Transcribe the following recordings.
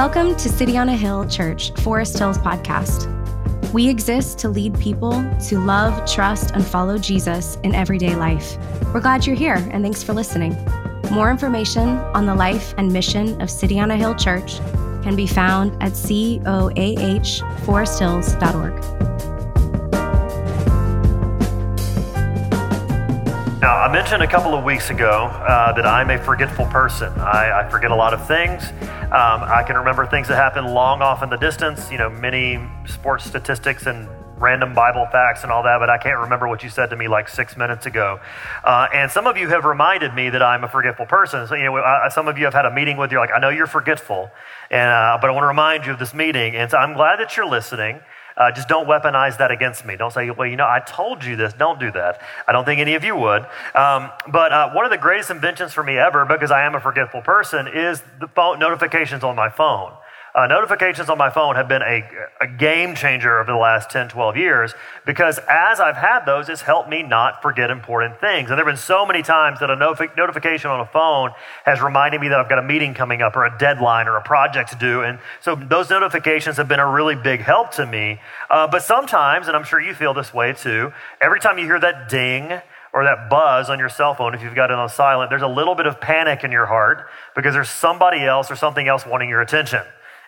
Welcome to City on a Hill Church Forest Hills podcast. We exist to lead people to love, trust, and follow Jesus in everyday life. We're glad you're here and thanks for listening. More information on the life and mission of City on a Hill Church can be found at coahforesthills.org. Now, I mentioned a couple of weeks ago uh, that I'm a forgetful person. I, I forget a lot of things. Um, I can remember things that happened long off in the distance, you know, many sports statistics and random Bible facts and all that, but I can't remember what you said to me like six minutes ago. Uh, and some of you have reminded me that I'm a forgetful person. So, you know, I, some of you have had a meeting with you, like, I know you're forgetful, and, uh, but I want to remind you of this meeting. And so I'm glad that you're listening. Uh, just don't weaponize that against me. Don't say, well, you know, I told you this. Don't do that. I don't think any of you would. Um, but uh, one of the greatest inventions for me ever, because I am a forgetful person, is the phone notifications on my phone. Uh, notifications on my phone have been a, a game changer over the last 10, 12 years because as I've had those, it's helped me not forget important things. And there have been so many times that a notif- notification on a phone has reminded me that I've got a meeting coming up or a deadline or a project to do. And so those notifications have been a really big help to me. Uh, but sometimes, and I'm sure you feel this way too, every time you hear that ding, or that buzz on your cell phone, if you've got it on silent, there's a little bit of panic in your heart because there's somebody else or something else wanting your attention.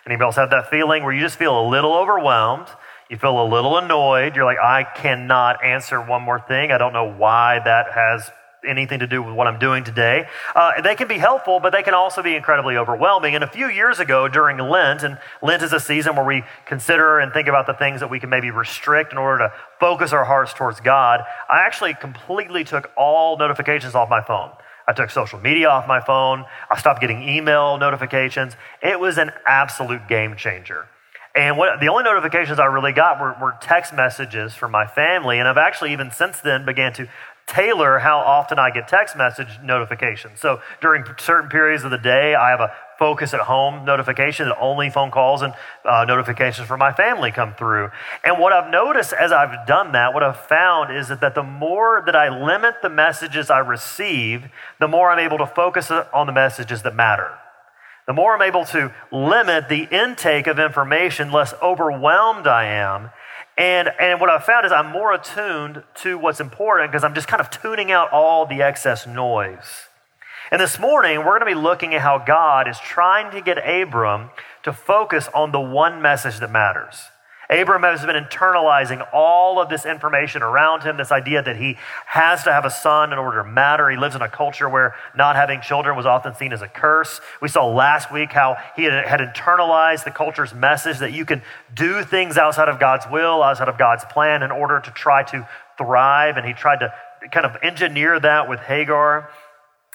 Anybody else have that feeling where you just feel a little overwhelmed? You feel a little annoyed. You're like, I cannot answer one more thing. I don't know why that has anything to do with what I'm doing today. Uh, they can be helpful, but they can also be incredibly overwhelming. And a few years ago during Lent, and Lent is a season where we consider and think about the things that we can maybe restrict in order to focus our hearts towards God, I actually completely took all notifications off my phone. I took social media off my phone. I stopped getting email notifications. It was an absolute game changer. And what, the only notifications I really got were, were text messages from my family. And I've actually, even since then, began to tailor how often I get text message notifications. So during certain periods of the day, I have a focus at home notification that only phone calls and uh, notifications from my family come through. And what I've noticed as I've done that, what I've found is that, that the more that I limit the messages I receive, the more I'm able to focus on the messages that matter. The more I'm able to limit the intake of information, less overwhelmed I am. And, and what I've found is I'm more attuned to what's important because I'm just kind of tuning out all the excess noise. And this morning, we're going to be looking at how God is trying to get Abram to focus on the one message that matters. Abram has been internalizing all of this information around him, this idea that he has to have a son in order to matter. He lives in a culture where not having children was often seen as a curse. We saw last week how he had, internalized the culture's message that you can do things outside of God's will, outside of God's plan, in order to try to thrive. And he tried to kind of engineer that with Hagar.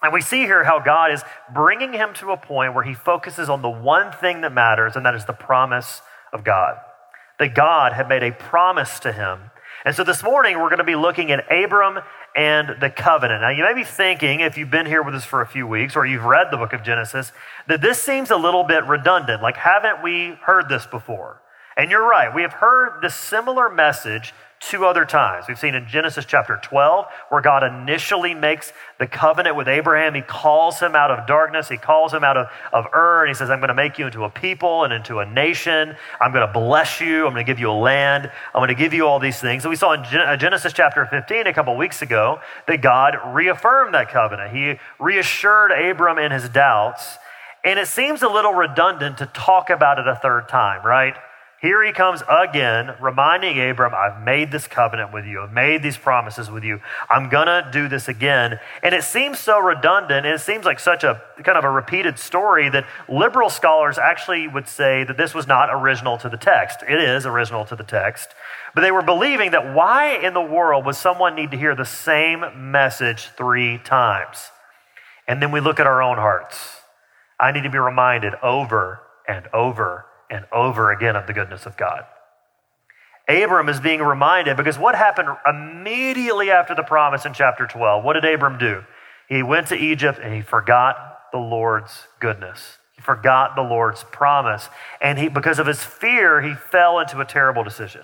And we see here how God is bringing him to a point where he focuses on the one thing that matters, and that is the promise of God. That God had made a promise to him. And so this morning, we're going to be looking at Abram and the covenant. Now, you may be thinking, if you've been here with us for a few weeks or you've read the book of Genesis, that this seems a little bit redundant. Like, haven't we heard this before? And you're right. We have heard this similar message two other times. We've seen in Genesis chapter 12, where God initially makes the covenant with Abraham. He calls him out of darkness, he calls him out of, of Ur, and he says, I'm going to make you into a people and into a nation. I'm going to bless you. I'm going to give you a land. I'm going to give you all these things. And we saw in uh, Genesis chapter 15 a couple weeks ago that God reaffirmed that covenant. He reassured Abram in his doubts. And it seems a little redundant to talk about it a third time, right? Here he comes again, reminding Abram, I've made this covenant with you. I've made these promises with you. I'm going to do this again. And it seems so redundant, and it seems like such a kind of a repeated story that liberal scholars actually would say that this was not original to the text. It is original to the text. But they were believing that why in the world would someone need to hear the same message three times? And then we look at our own hearts. I need to be reminded over and over and over again of the goodness of God. Abram is being reminded because what happened immediately after the promise in chapter 12? What did Abram do? He went to Egypt and he forgot the Lord's goodness. He forgot the Lord's promise. And he, because of his fear, he fell into a terrible decision.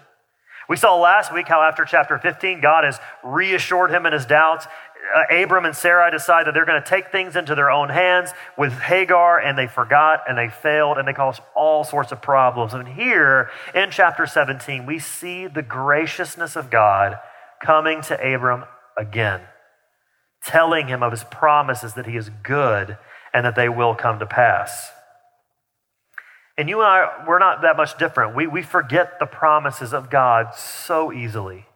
We saw last week how after chapter 15, God has reassured him in his doubts. Uh, Abram and Sarai decide that they're going to take things into their own hands with Hagar, and they forgot and they failed, and they caused all sorts of problems. And here in chapter 17, we see the graciousness of God coming to Abram again, telling him of his promises that he is good and that they will come to pass. And you and I, we're not that much different. We, we forget the promises of God so easily.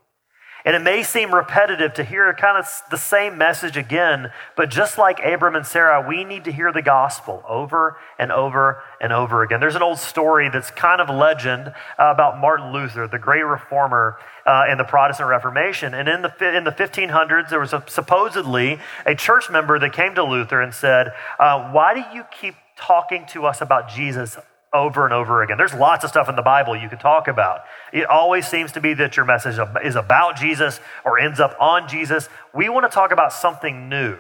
And it may seem repetitive to hear kind of the same message again, but just like Abram and Sarah, we need to hear the gospel over and over and over again. There's an old story that's kind of legend uh, about Martin Luther, the great reformer uh, in the Protestant Reformation. And in the, in the 1500s, there was a, supposedly a church member that came to Luther and said, uh, Why do you keep talking to us about Jesus over and over again. There's lots of stuff in the Bible you could talk about. It always seems to be that your message is about Jesus or ends up on Jesus. We want to talk about something new.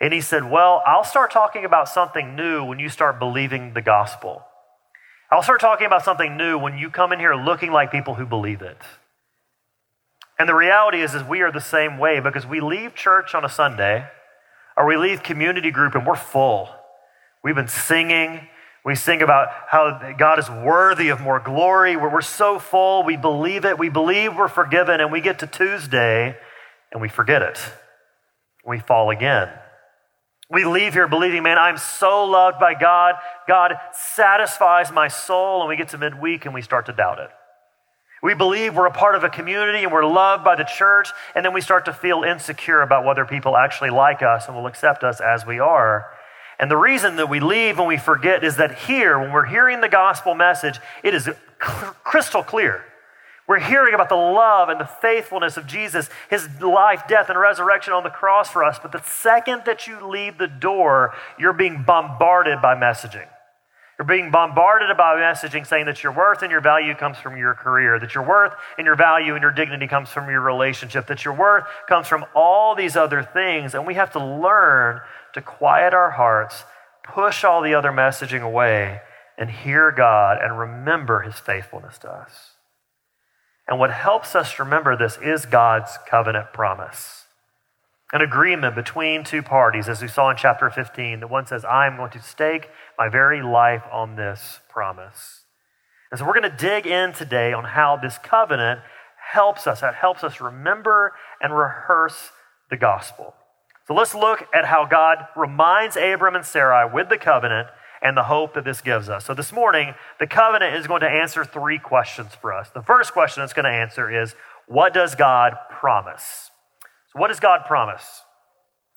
And he said, Well, I'll start talking about something new when you start believing the gospel. I'll start talking about something new when you come in here looking like people who believe it. And the reality is, is we are the same way because we leave church on a Sunday or we leave community group and we're full. We've been singing, we sing about how God is worthy of more glory, where we're so full, we believe it, we believe we're forgiven, and we get to Tuesday and we forget it. We fall again. We leave here believing, man, I'm so loved by God. God satisfies my soul, and we get to midweek and we start to doubt it. We believe we're a part of a community and we're loved by the church, and then we start to feel insecure about whether people actually like us and will accept us as we are. And the reason that we leave and we forget is that here, when we're hearing the gospel message, it is crystal clear. We're hearing about the love and the faithfulness of Jesus, his life, death, and resurrection on the cross for us. But the second that you leave the door, you're being bombarded by messaging. You're being bombarded by messaging saying that your worth and your value comes from your career, that your worth and your value and your dignity comes from your relationship, that your worth comes from all these other things. And we have to learn to quiet our hearts, push all the other messaging away, and hear God and remember his faithfulness to us. And what helps us remember this is God's covenant promise. An agreement between two parties, as we saw in chapter 15, that one says, I am going to stake my very life on this promise. And so we're going to dig in today on how this covenant helps us. It helps us remember and rehearse the gospel. So let's look at how God reminds Abram and Sarai with the covenant and the hope that this gives us. So this morning, the covenant is going to answer three questions for us. The first question it's going to answer is what does God promise? So, what does God promise?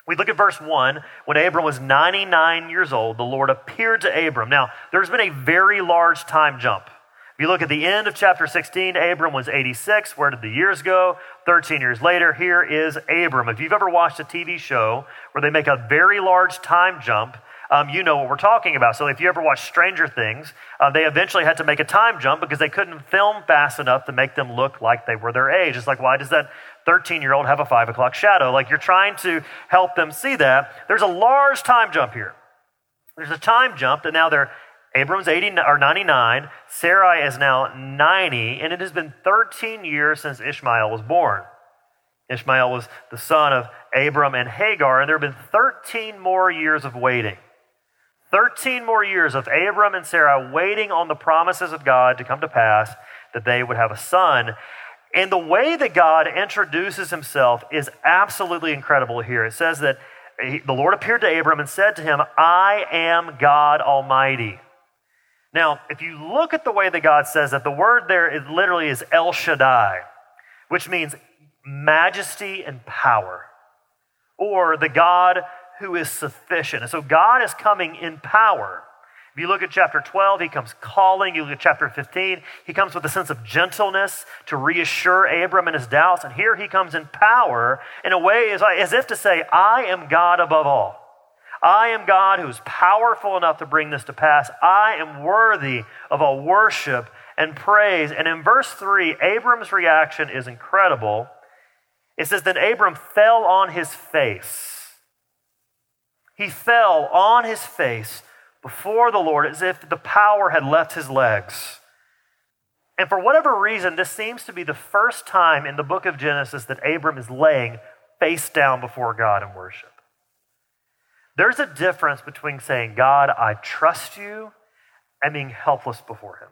We look at verse 1. When Abram was 99 years old, the Lord appeared to Abram. Now, there's been a very large time jump. If you look at the end of chapter 16, Abram was 86. Where did the years go? 13 years later, here is Abram. If you've ever watched a TV show where they make a very large time jump, um, you know what we're talking about. So if you ever watch Stranger Things, uh, they eventually had to make a time jump because they couldn't film fast enough to make them look like they were their age. It's like, why does that 13 year old have a five o'clock shadow? Like you're trying to help them see that. There's a large time jump here. There's a time jump and now they're Abram's 80 or 99, Sarai is now 90, and it has been 13 years since Ishmael was born. Ishmael was the son of Abram and Hagar, and there have been 13 more years of waiting. 13 more years of Abram and Sarah waiting on the promises of God to come to pass that they would have a son. And the way that God introduces himself is absolutely incredible here. It says that the Lord appeared to Abram and said to him, I am God Almighty. Now, if you look at the way that God says that, the word there is literally is El Shaddai, which means majesty and power, or the God who is sufficient. And so God is coming in power. If you look at chapter 12, he comes calling. You look at chapter 15, he comes with a sense of gentleness to reassure Abram in his doubts. And here he comes in power in a way as, as if to say, I am God above all. I am God who is powerful enough to bring this to pass. I am worthy of all worship and praise. And in verse 3, Abram's reaction is incredible. It says, Then Abram fell on his face. He fell on his face before the Lord as if the power had left his legs. And for whatever reason, this seems to be the first time in the book of Genesis that Abram is laying face down before God in worship. There's a difference between saying, God, I trust you, and being helpless before Him.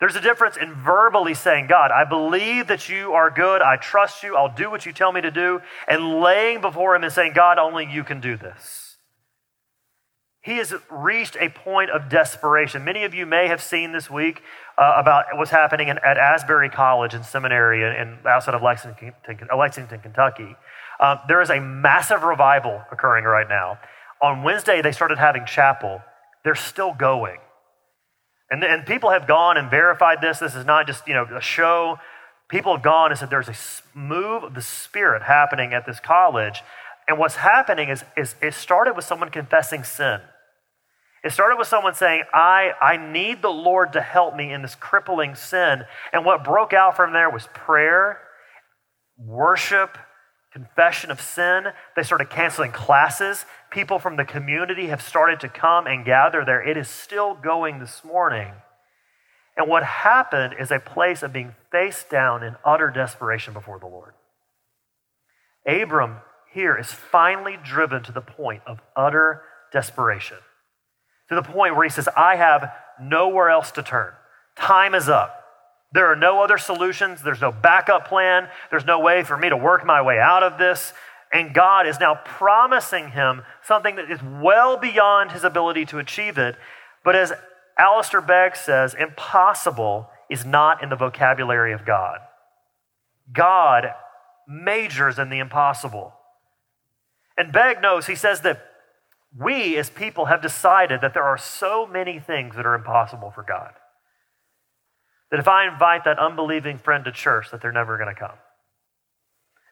There's a difference in verbally saying, God, I believe that you are good. I trust you. I'll do what you tell me to do. And laying before Him and saying, God, only you can do this. He has reached a point of desperation. Many of you may have seen this week uh, about what's happening in, at Asbury College and Seminary in, in outside of Lexington, Lexington Kentucky. Um, there is a massive revival occurring right now. On Wednesday, they started having chapel. They're still going. And, and people have gone and verified this. This is not just you know a show. People have gone and said there's a move of the Spirit happening at this college. And what's happening is, is it started with someone confessing sin. It started with someone saying, I, I need the Lord to help me in this crippling sin. And what broke out from there was prayer, worship, confession of sin. They started canceling classes. People from the community have started to come and gather there. It is still going this morning. And what happened is a place of being face down in utter desperation before the Lord. Abram here is finally driven to the point of utter desperation, to the point where he says, I have nowhere else to turn. Time is up. There are no other solutions. There's no backup plan. There's no way for me to work my way out of this. And God is now promising him something that is well beyond his ability to achieve it. But as Alistair Begg says, impossible is not in the vocabulary of God. God majors in the impossible. And Begg knows, he says that we as people have decided that there are so many things that are impossible for God. That if I invite that unbelieving friend to church, that they're never going to come.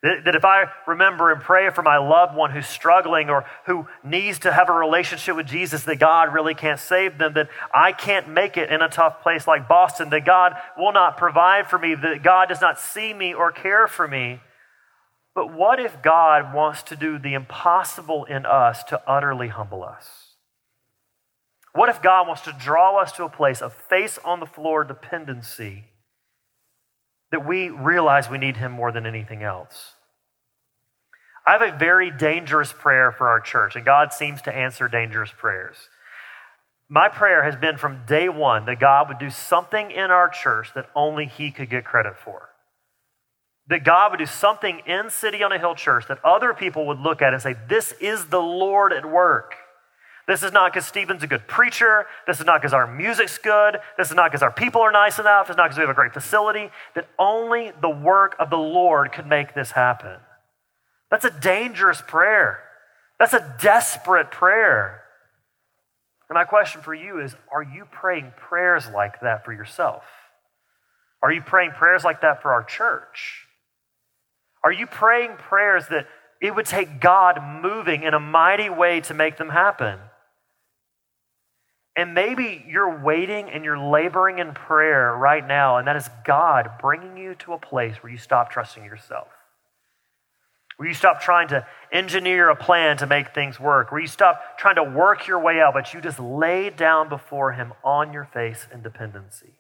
That if I remember and pray for my loved one who's struggling or who needs to have a relationship with Jesus, that God really can't save them, that I can't make it in a tough place like Boston, that God will not provide for me, that God does not see me or care for me. But what if God wants to do the impossible in us to utterly humble us? What if God wants to draw us to a place of face on the floor dependency that we realize we need Him more than anything else? I have a very dangerous prayer for our church, and God seems to answer dangerous prayers. My prayer has been from day one that God would do something in our church that only He could get credit for. That God would do something in City on a Hill Church that other people would look at and say, This is the Lord at work. This is not because Stephen's a good preacher. This is not because our music's good. This is not because our people are nice enough. It's not because we have a great facility. That only the work of the Lord could make this happen. That's a dangerous prayer. That's a desperate prayer. And my question for you is Are you praying prayers like that for yourself? Are you praying prayers like that for our church? Are you praying prayers that it would take God moving in a mighty way to make them happen? And maybe you're waiting and you're laboring in prayer right now, and that is God bringing you to a place where you stop trusting yourself. Where you stop trying to engineer a plan to make things work. Where you stop trying to work your way out, but you just lay down before Him on your face in dependency.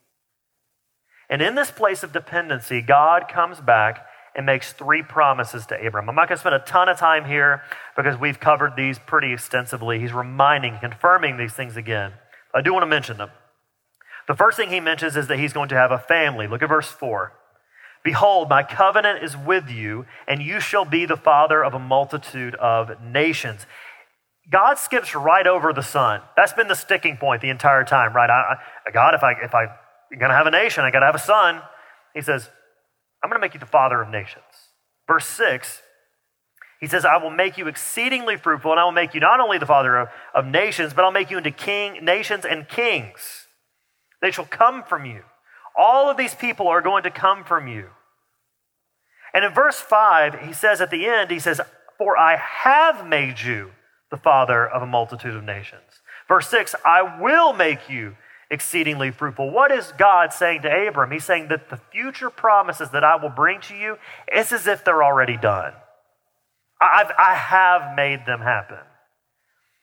And in this place of dependency, God comes back and makes three promises to Abram. I'm not going to spend a ton of time here because we've covered these pretty extensively. He's reminding, confirming these things again. I do want to mention them. The first thing he mentions is that he's going to have a family. Look at verse 4. Behold, my covenant is with you, and you shall be the father of a multitude of nations. God skips right over the son. That's been the sticking point the entire time, right? I, I, God, if I if I'm going to have a nation, I got to have a son. He says, I'm to make you the father of nations. Verse six, he says, I will make you exceedingly fruitful, and I will make you not only the father of, of nations, but I'll make you into king, nations and kings. They shall come from you. All of these people are going to come from you. And in verse 5, he says at the end, he says, For I have made you the father of a multitude of nations. Verse 6, I will make you exceedingly fruitful. What is God saying to Abram? He's saying that the future promises that I will bring to you, it's as if they're already done. I've, I have made them happen.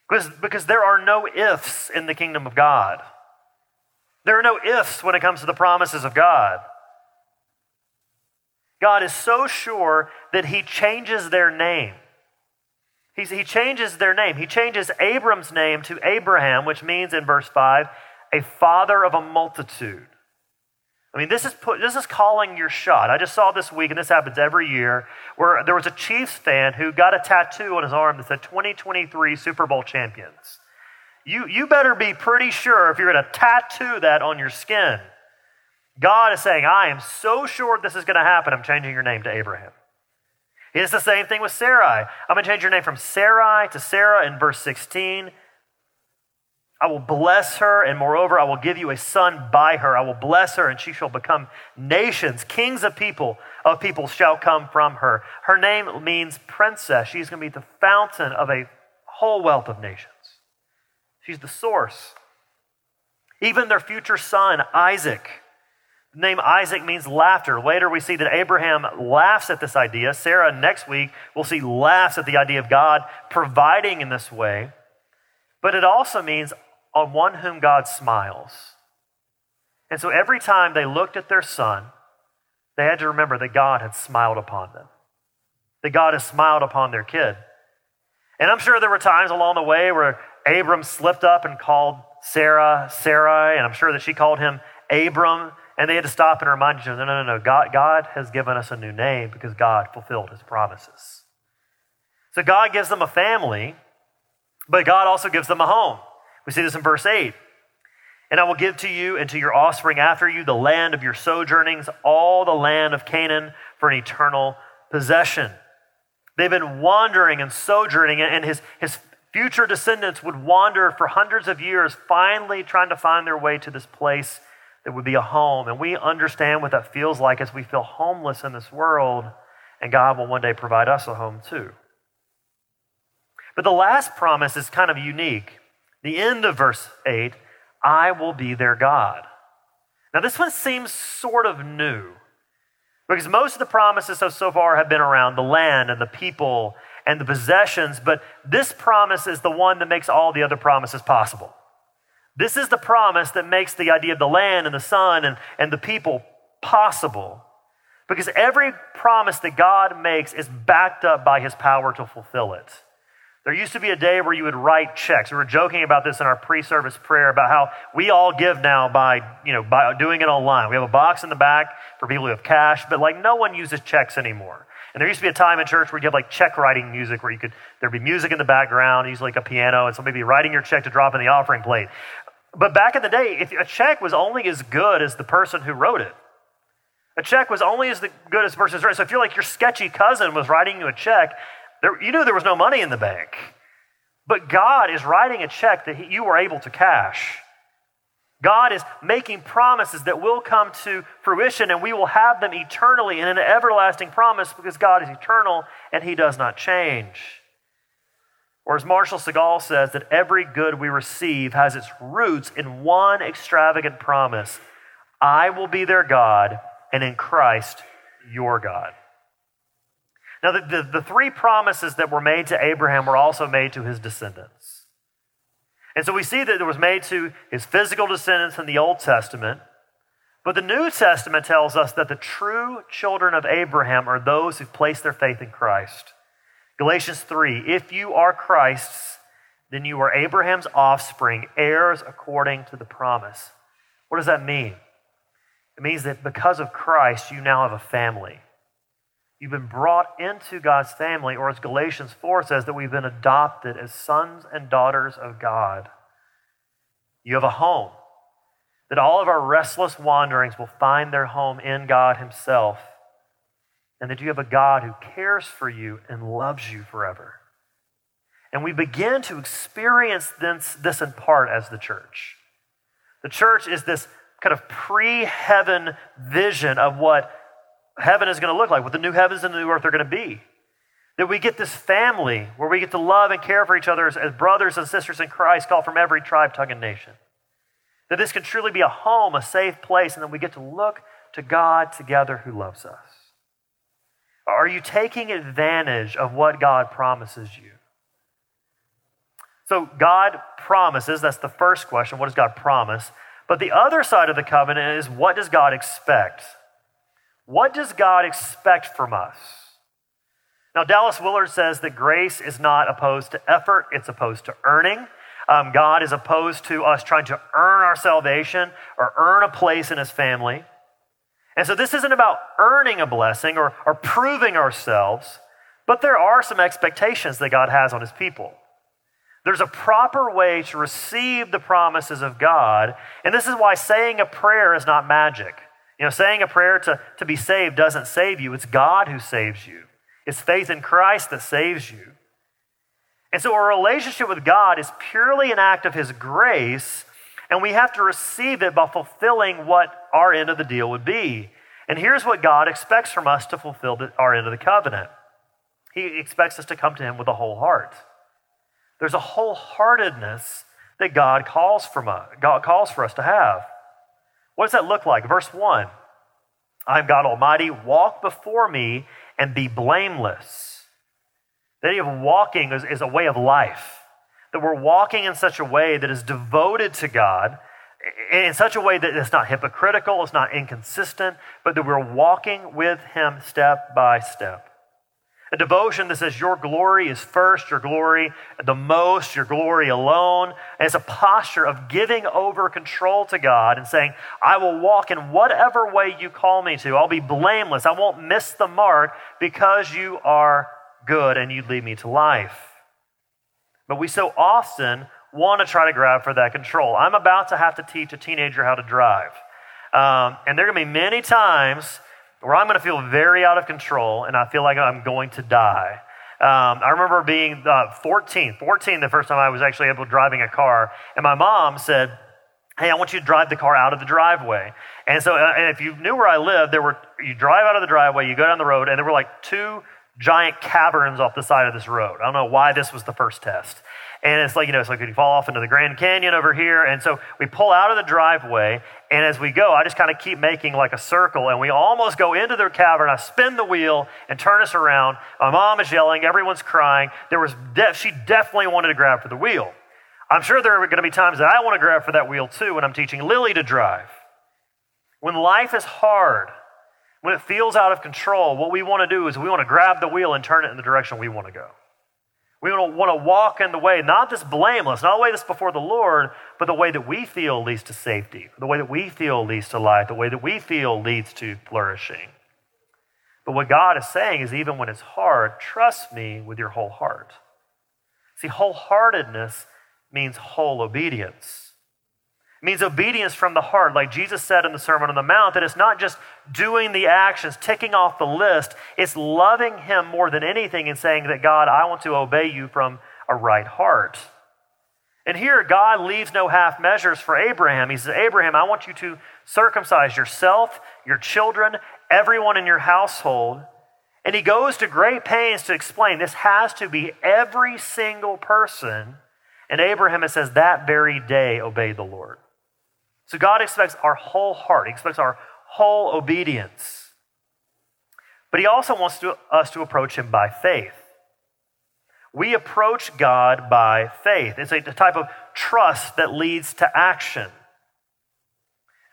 Because, because there are no ifs in the kingdom of God. There are no ifs when it comes to the promises of God. God is so sure that he changes their name. He's, he changes their name. He changes Abram's name to Abraham, which means in verse 5, a father of a multitude. I mean, this is, put, this is calling your shot. I just saw this week, and this happens every year, where there was a Chiefs fan who got a tattoo on his arm that said 2023 Super Bowl champions. You, you better be pretty sure if you're going to tattoo that on your skin. God is saying, I am so sure this is going to happen, I'm changing your name to Abraham. It's the same thing with Sarai. I'm going to change your name from Sarai to Sarah in verse 16. I will bless her, and moreover, I will give you a son by her. I will bless her, and she shall become nations. Kings of people of people shall come from her. Her name means princess. She's going to be the fountain of a whole wealth of nations. She's the source. Even their future son, Isaac. The name Isaac means laughter. Later, we see that Abraham laughs at this idea. Sarah, next week, we'll see laughs at the idea of God providing in this way. But it also means on one whom God smiles. And so every time they looked at their son, they had to remember that God had smiled upon them, that God has smiled upon their kid. And I'm sure there were times along the way where Abram slipped up and called Sarah Sarai, and I'm sure that she called him Abram, and they had to stop and remind each other, no, no, no, no. God, God has given us a new name because God fulfilled his promises. So God gives them a family, but God also gives them a home. We see this in verse 8. And I will give to you and to your offspring after you the land of your sojournings, all the land of Canaan for an eternal possession. They've been wandering and sojourning, and his, his future descendants would wander for hundreds of years, finally trying to find their way to this place that would be a home. And we understand what that feels like as we feel homeless in this world, and God will one day provide us a home too. But the last promise is kind of unique the end of verse 8, I will be their God. Now, this one seems sort of new because most of the promises so, so far have been around the land and the people and the possessions, but this promise is the one that makes all the other promises possible. This is the promise that makes the idea of the land and the son and, and the people possible. Because every promise that God makes is backed up by his power to fulfill it. There used to be a day where you would write checks. We were joking about this in our pre-service prayer about how we all give now by, you know, by doing it online. We have a box in the back for people who have cash, but like no one uses checks anymore. And there used to be a time in church where you have like check writing music where you could there'd be music in the background, usually like a piano, and somebody be writing your check to drop in the offering plate. But back in the day, if a check was only as good as the person who wrote it. A check was only as good as the person who wrote it. So if you're like your sketchy cousin was writing you a check, there, you knew there was no money in the bank. But God is writing a check that he, you were able to cash. God is making promises that will come to fruition and we will have them eternally in an everlasting promise because God is eternal and he does not change. Or as Marshall Segal says, that every good we receive has its roots in one extravagant promise I will be their God, and in Christ, your God. Now, the, the, the, three promises that were made to Abraham were also made to his descendants. And so we see that it was made to his physical descendants in the Old Testament. But the New Testament tells us that the true children of Abraham are those who place their faith in Christ. Galatians 3 If you are Christ's, then you are Abraham's offspring, heirs according to the promise. What does that mean? It means that because of Christ, you now have a family. You've been brought into God's family, or as Galatians 4 says, that we've been adopted as sons and daughters of God. You have a home, that all of our restless wanderings will find their home in God Himself, and that you have a God who cares for you and loves you forever. And we begin to experience this, this in part as the church. The church is this kind of pre heaven vision of what heaven is going to look like, what the new heavens and the new earth are going to be. That we get this family where we get to love and care for each other as, brothers and sisters in Christ, called from every tribe, tongue, and nation. That this can truly be a home, a safe place, and that we get to look to God together who loves us. Are you taking advantage of what God promises you? So, God promises, that's the first question. What does God promise? But the other side of the covenant is what does God expect? What does God expect from us? Now, Dallas Willard says that grace is not opposed to effort, it's opposed to earning. Um, God is opposed to us trying to earn our salvation or earn a place in his family. And so this isn't about earning a blessing or, or proving ourselves, but there are some expectations that God has on his people. There's a proper way to receive the promises of God, and this is why saying a prayer is not magic. You know, saying a prayer to, to be saved doesn't save you, it's God who saves you. It's faith in Christ that saves you. And so, a relationship with God is purely an act of His grace, and we have to receive it by fulfilling what our end of the deal would be. And here's what God expects from us to fulfill the, our end of the covenant He expects us to come to Him with a whole heart. There's a wholeheartedness that God calls, from us, God calls for us to have. What does that look like? Verse 1 I am God Almighty, walk before me and be blameless. The idea of walking is, is a way of life. That we're walking in such a way that is devoted to God, in such a way that it's not hypocritical, it's not inconsistent, but that we're walking with Him step by step. A devotion that says your glory is first, your glory the most, your glory alone. And it's a posture of giving over control to God and saying, I will walk in whatever way you call me to. I'll be blameless. I won't miss the mark because you are good and you'd lead me to life. But we so often want to try to grab for that control. I'm about to have to teach a teenager how to drive. Um, and there are going to be many times where I'm going to feel very out of control and I feel like I'm going to die. Um, I remember being uh, 14, 14 the first time I was actually able to driving a car, and my mom said, Hey, I want you to drive the car out of the driveway. And so, uh, and if you knew where I lived, there were, you drive out of the driveway, you go down the road, and there were like two giant caverns off the side of this road. I don't know why this was the first test. And it's like, you know, it's like you fall off into the Grand Canyon over here. And so we pull out of the driveway. And as we go, I just kind of keep making like a circle. And we almost go into their cavern. I spin the wheel and turn us around. My mom is yelling. Everyone's crying. There was de- she definitely wanted to grab for the wheel. I'm sure there are going to be times that I want to grab for that wheel too when I'm teaching Lily to drive. When life is hard, when it feels out of control, what we want to do is we want to grab the wheel and turn it in the direction we want to go. We want to walk in the way, not this blameless, not the way that's before the Lord, but the way that we feel leads to safety, the way that we feel leads to life, the way that we feel leads to flourishing. But what God is saying is even when it's hard, trust me with your whole heart. See, wholeheartedness means whole obedience. It means obedience from the heart, like Jesus said in the Sermon on the Mount, that it's not just doing the actions, ticking off the list, it's loving Him more than anything and saying that, God, I want to obey you from a right heart. And here, God leaves no half measures for Abraham. He says, Abraham, I want you to circumcise yourself, your children, everyone in your household. And he goes to great pains to explain this has to be every single person. And Abraham, it says, that very day obeyed the Lord. So God expects our whole heart, He expects our whole obedience. But He also wants to, us to approach Him by faith. We approach God by faith. It's a type of trust that leads to action.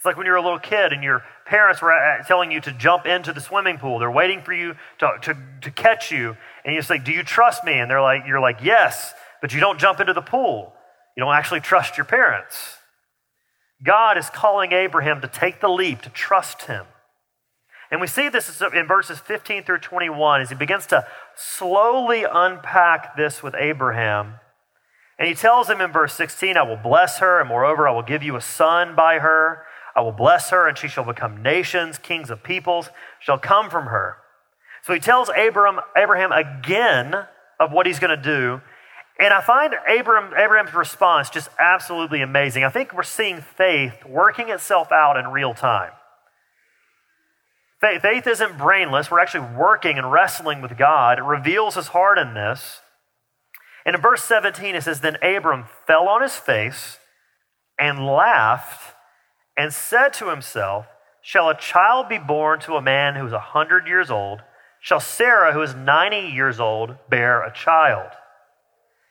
It's like when you're a little kid and your parents were uh, telling you to jump into the swimming pool. They're waiting for you to, to, to catch you. And you say, Do you trust me? And they're like, You're like, Yes, but you don't jump into the pool. You don't actually trust your parents. God is calling Abraham to take the leap, to trust him. And we see this in verses 15 through 21 as he begins to slowly unpack this with Abraham. And he tells him in verse 16, I will bless her, and moreover, I will give you a son by her. I will bless her, and she shall become nations, kings of peoples shall come from her. So he tells Abraham, Abraham again of what he's going to do. And I find Abraham, Abraham's response just absolutely amazing. I think we're seeing faith working itself out in real time. Faith, faith isn't brainless. We're actually working and wrestling with God. It reveals his heart in this. And in verse 17, it says, Then Abram fell on his face and laughed and said to himself, Shall a child be born to a man who is a hundred years old? Shall Sarah, who is 90 years old, bear a child?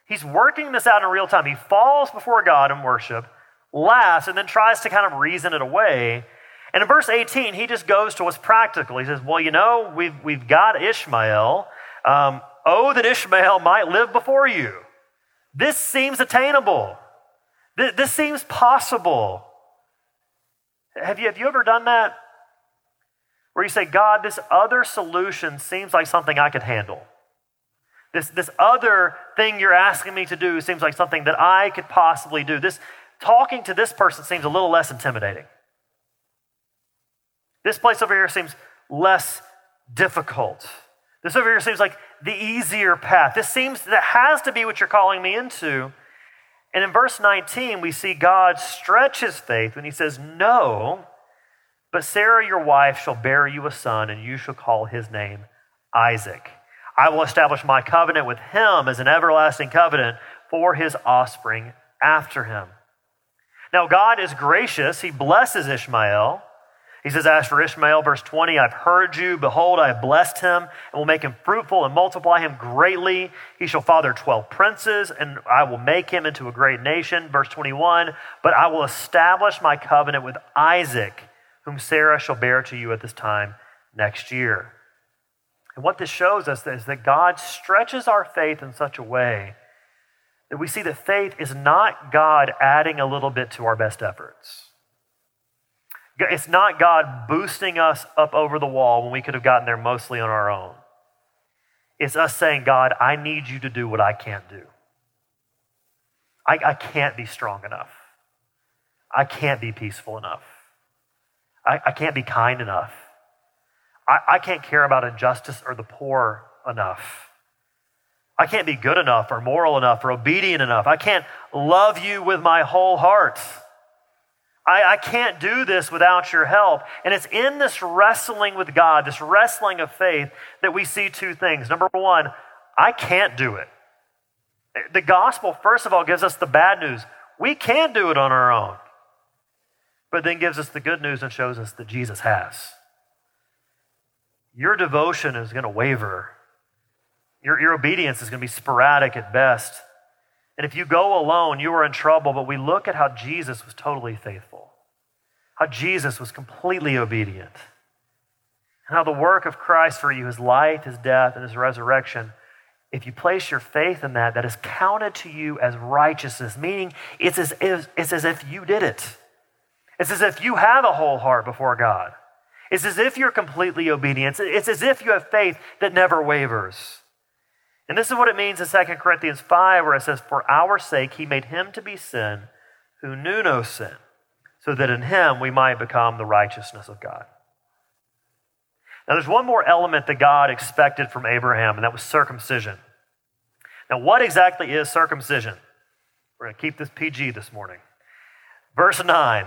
He's working this out in real time. He falls before God in worship, laughs, and then tries to kind of reason it away. And in verse 18, he just goes to what's practical. He says, Well, you know, we've, we've got Ishmael. Um, oh, that Ishmael might live before you. This seems attainable. This, this seems possible. Have you, have you ever done that? Where you say, God, this other solution seems like something I could handle. This, this other thing you're asking me to do seems like something that I could possibly do. This talking to this person seems a little less intimidating. This place over here seems less difficult. This over here seems like the easier path. This seems that has to be what you're calling me into. And in verse 19, we see God stretch his faith when he says, No, but Sarah, your wife, shall bear you a son, and you shall call his name Isaac. I will establish my covenant with him as an everlasting covenant for his offspring after him. Now, God is gracious. He blesses Ishmael. He says, As for Ishmael, verse 20, I've heard you. Behold, I have blessed him and will make him fruitful and multiply him greatly. He shall father 12 princes, and I will make him into a great nation. Verse 21, But I will establish my covenant with Isaac, whom Sarah shall bear to you at this time next year. And what this shows us is that God stretches our faith in such a way that we see that faith is not God adding a little bit to our best efforts. It's not God boosting us up over the wall when we could have gotten there mostly on our own. It's us saying, God, I need you to do what I can't do. I, I can't be strong enough. I can't be peaceful enough. I, I can't be kind enough. I, I can't care about injustice or the poor enough. I can't be good enough or moral enough or obedient enough. I can't love you with my whole heart. I, I, can't do this without your help. And it's in this wrestling with God, this wrestling of faith, that we see two things. Number one, I can't do it. The gospel, first of all, gives us the bad news. We can't do it on our own. But then gives us the good news and shows us that Jesus has. Your devotion is going to waver, your, your obedience is going to be sporadic at best. And if you go alone, you are in trouble. But we look at how Jesus was totally faithful, how Jesus was completely obedient, and how the work of Christ for you, his life, his death, and his resurrection, if you place your faith in that, that is counted to you as righteousness, meaning it's as if, it's as if you did it. It's as if you have a whole heart before God. It's as if you're completely obedient. It's as if you have faith that never wavers. And this is what it means in 2 Corinthians 5, where it says, For our sake he made him to be sin who knew no sin, so that in him we might become the righteousness of God. Now, there's one more element that God expected from Abraham, and that was circumcision. Now, what exactly is circumcision? We're going to keep this PG this morning. Verse 9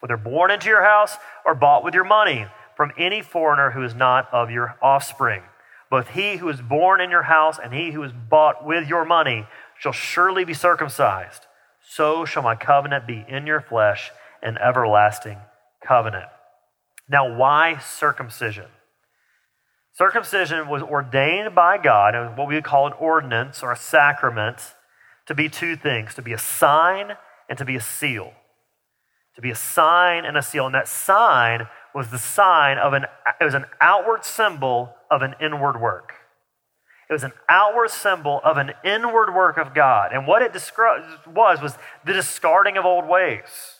whether born into your house or bought with your money from any foreigner who is not of your offspring. Both he who is born in your house and he who is bought with your money shall surely be circumcised. So shall my covenant be in your flesh, an everlasting covenant. Now, why circumcision? Circumcision was ordained by God, what we would call an ordinance or a sacrament, to be two things to be a sign and to be a seal. To be a sign and a seal. And that sign was the sign of an, it was an outward symbol of an inward work. It was an outward symbol of an inward work of God. And what it descri- was, was the discarding of old ways.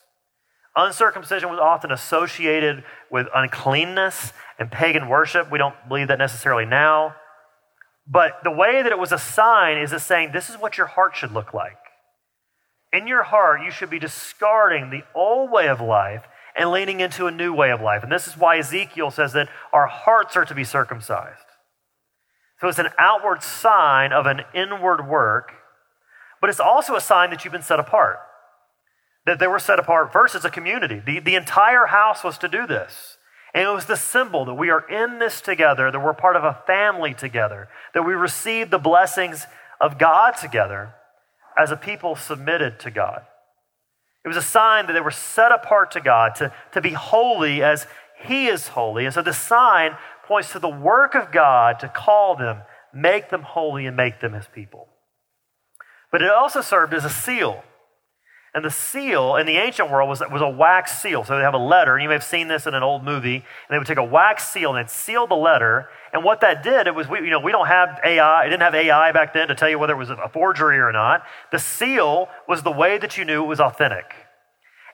Uncircumcision was often associated with uncleanness and pagan worship. We don't believe that necessarily now. But the way that it was a sign is it saying, this is what your heart should look like. In your heart, you should be discarding the old way of life and leaning into a new way of life. And this is why Ezekiel says that our hearts are to be circumcised. So it's an outward sign of an inward work, but it's also a sign that you've been set apart. That they were set apart first as a community. The, the entire house was to do this. And it was the symbol that we are in this together, that we're part of a family together, that we receive the blessings of God together as a people submitted to God. It was a sign that they were set apart to God, to, to be holy as He is holy. And so the sign points to the work of God to call them, make them holy, and make them His people. But it also served as a seal. And the seal in the ancient world was, was a wax seal. So they have a letter, and you may have seen this in an old movie, and they would take a wax seal and seal the letter. And what that did, it was, we, you know, we don't have AI, it didn't have AI back then to tell you whether it was a forgery or not. The seal was the way that you knew it was authentic.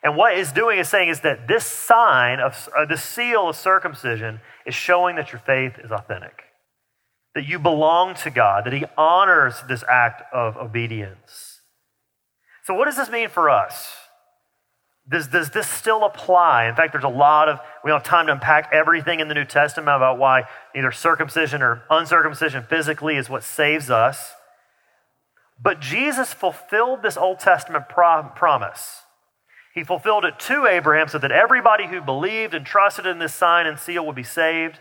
And what it's doing is saying is that this sign of uh, the seal of circumcision is showing that your faith is authentic, that you belong to God, that He honors this act of obedience. So, what does this mean for us? Does, does this still apply? In fact, there's a lot of, we don't have time to unpack everything in the New Testament about why either circumcision or uncircumcision physically is what saves us. But Jesus fulfilled this Old Testament pro- promise. He fulfilled it to Abraham so that everybody who believed and trusted in this sign and seal would be saved,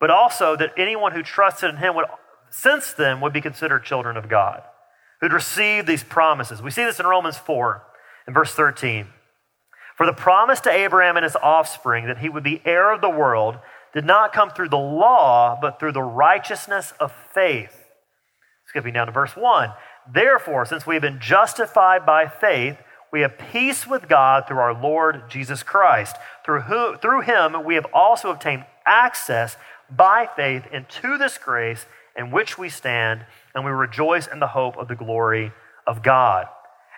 but also that anyone who trusted in him would, since then, would be considered children of God who'd received these promises. We see this in Romans 4 in verse 13. For the promise to Abraham and his offspring that he would be heir of the world did not come through the law, but through the righteousness of faith. Skipping down to verse 1. Therefore, since we have been justified by faith, we have peace with God through our Lord Jesus Christ. Through, who, through him, we have also obtained access by faith into this grace in which we stand, and we rejoice in the hope of the glory of God.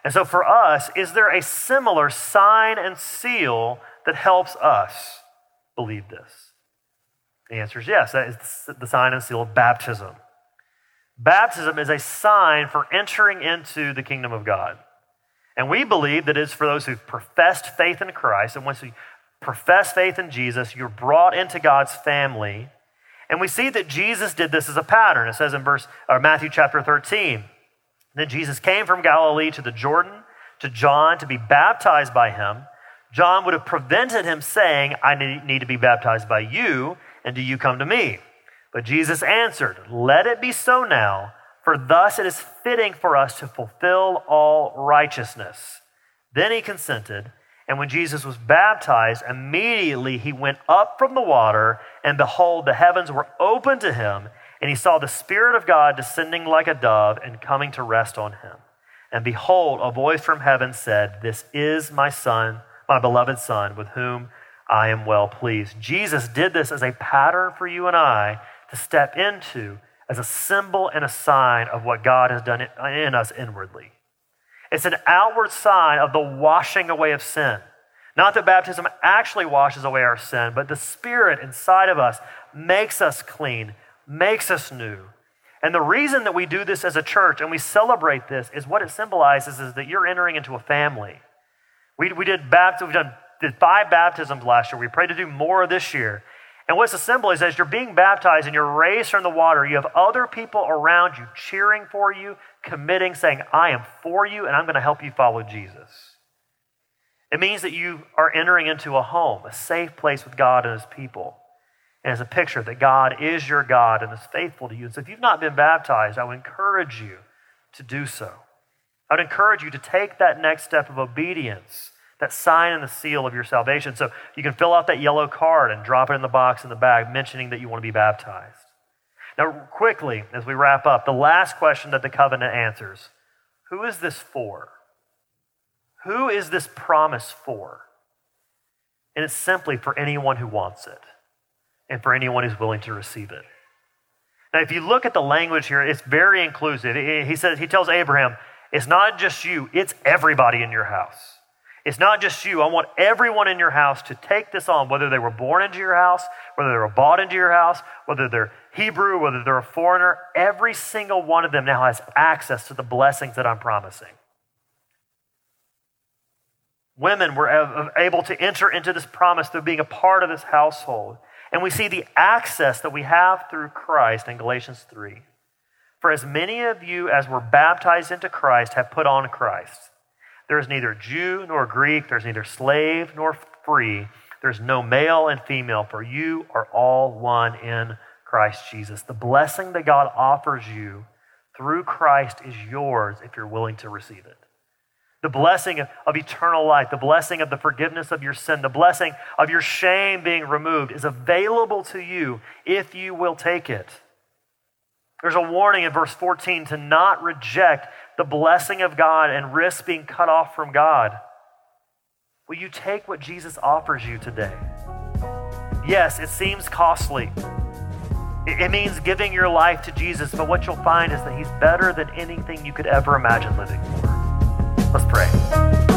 And so, for us, is there a similar sign and seal that helps us believe this? The answer is yes. That is the sign and seal of baptism. Baptism is a sign for entering into the kingdom of God. And we believe that it's for those who've professed faith in Christ. And once you profess faith in Jesus, you're brought into God's family. And we see that Jesus did this as a pattern. It says in verse or Matthew chapter 13. Then Jesus came from Galilee to the Jordan to John to be baptized by him. John would have prevented him saying, I need to be baptized by you, and do you come to me? But Jesus answered, Let it be so now, for thus it is fitting for us to fulfill all righteousness. Then he consented. And when Jesus was baptized, immediately he went up from the water, and behold, the heavens were opened to him, and he saw the Spirit of God descending like a dove and coming to rest on him. And behold, a voice from heaven said, This is my Son, my beloved Son, with whom I am well pleased. Jesus did this as a pattern for you and I to step into as a symbol and a sign of what God has done in us inwardly. It's an outward sign of the washing away of sin. Not that baptism actually washes away our sin, but the Spirit inside of us makes us clean, makes us new. And the reason that we do this as a church and we celebrate this is what it symbolizes is that you're entering into a family. We, we did baptism, we've done did five baptisms last year. We pray to do more this year. And what's the symbol is as you're being baptized and you're raised from the water, you have other people around you cheering for you, committing, saying, I am for you and I'm going to help you follow Jesus. It means that you are entering into a home, a safe place with God and His people. And it's a picture that God is your God and is faithful to you. And so if you've not been baptized, I would encourage you to do so. I would encourage you to take that next step of obedience that sign and the seal of your salvation. So you can fill out that yellow card and drop it in the box in the bag, mentioning that you want to be baptized. Now, quickly, as we wrap up, the last question that the covenant answers Who is this for? Who is this promise for? And it's simply for anyone who wants it and for anyone who's willing to receive it. Now, if you look at the language here, it's very inclusive. He says, he tells Abraham, it's not just you, it's everybody in your house. It's not just you. I want everyone in your house to take this on, whether they were born into your house, whether they were bought into your house, whether they're Hebrew, whether they're a foreigner. Every single one of them now has access to the blessings that I'm promising. Women were able to enter into this promise through being a part of this household. And we see the access that we have through Christ in Galatians 3. For as many of you as were baptized into Christ have put on Christ. There is neither Jew nor Greek, there's neither slave nor free, There's no male and female, for you are all one in Christ Jesus. The blessing that God offers you through Christ is yours if you're willing to receive it. The blessing of, of eternal life, the blessing of the forgiveness of your sin, the blessing of your shame being removed is available to you if you will take it. There's a warning in verse 14 to not reject the blessing of God and risk being cut off from God. Will you take what Jesus offers you today? Yes, it seems costly. It means giving your life to Jesus, but what you'll find is that He's better than anything you could ever imagine living for. Let's pray.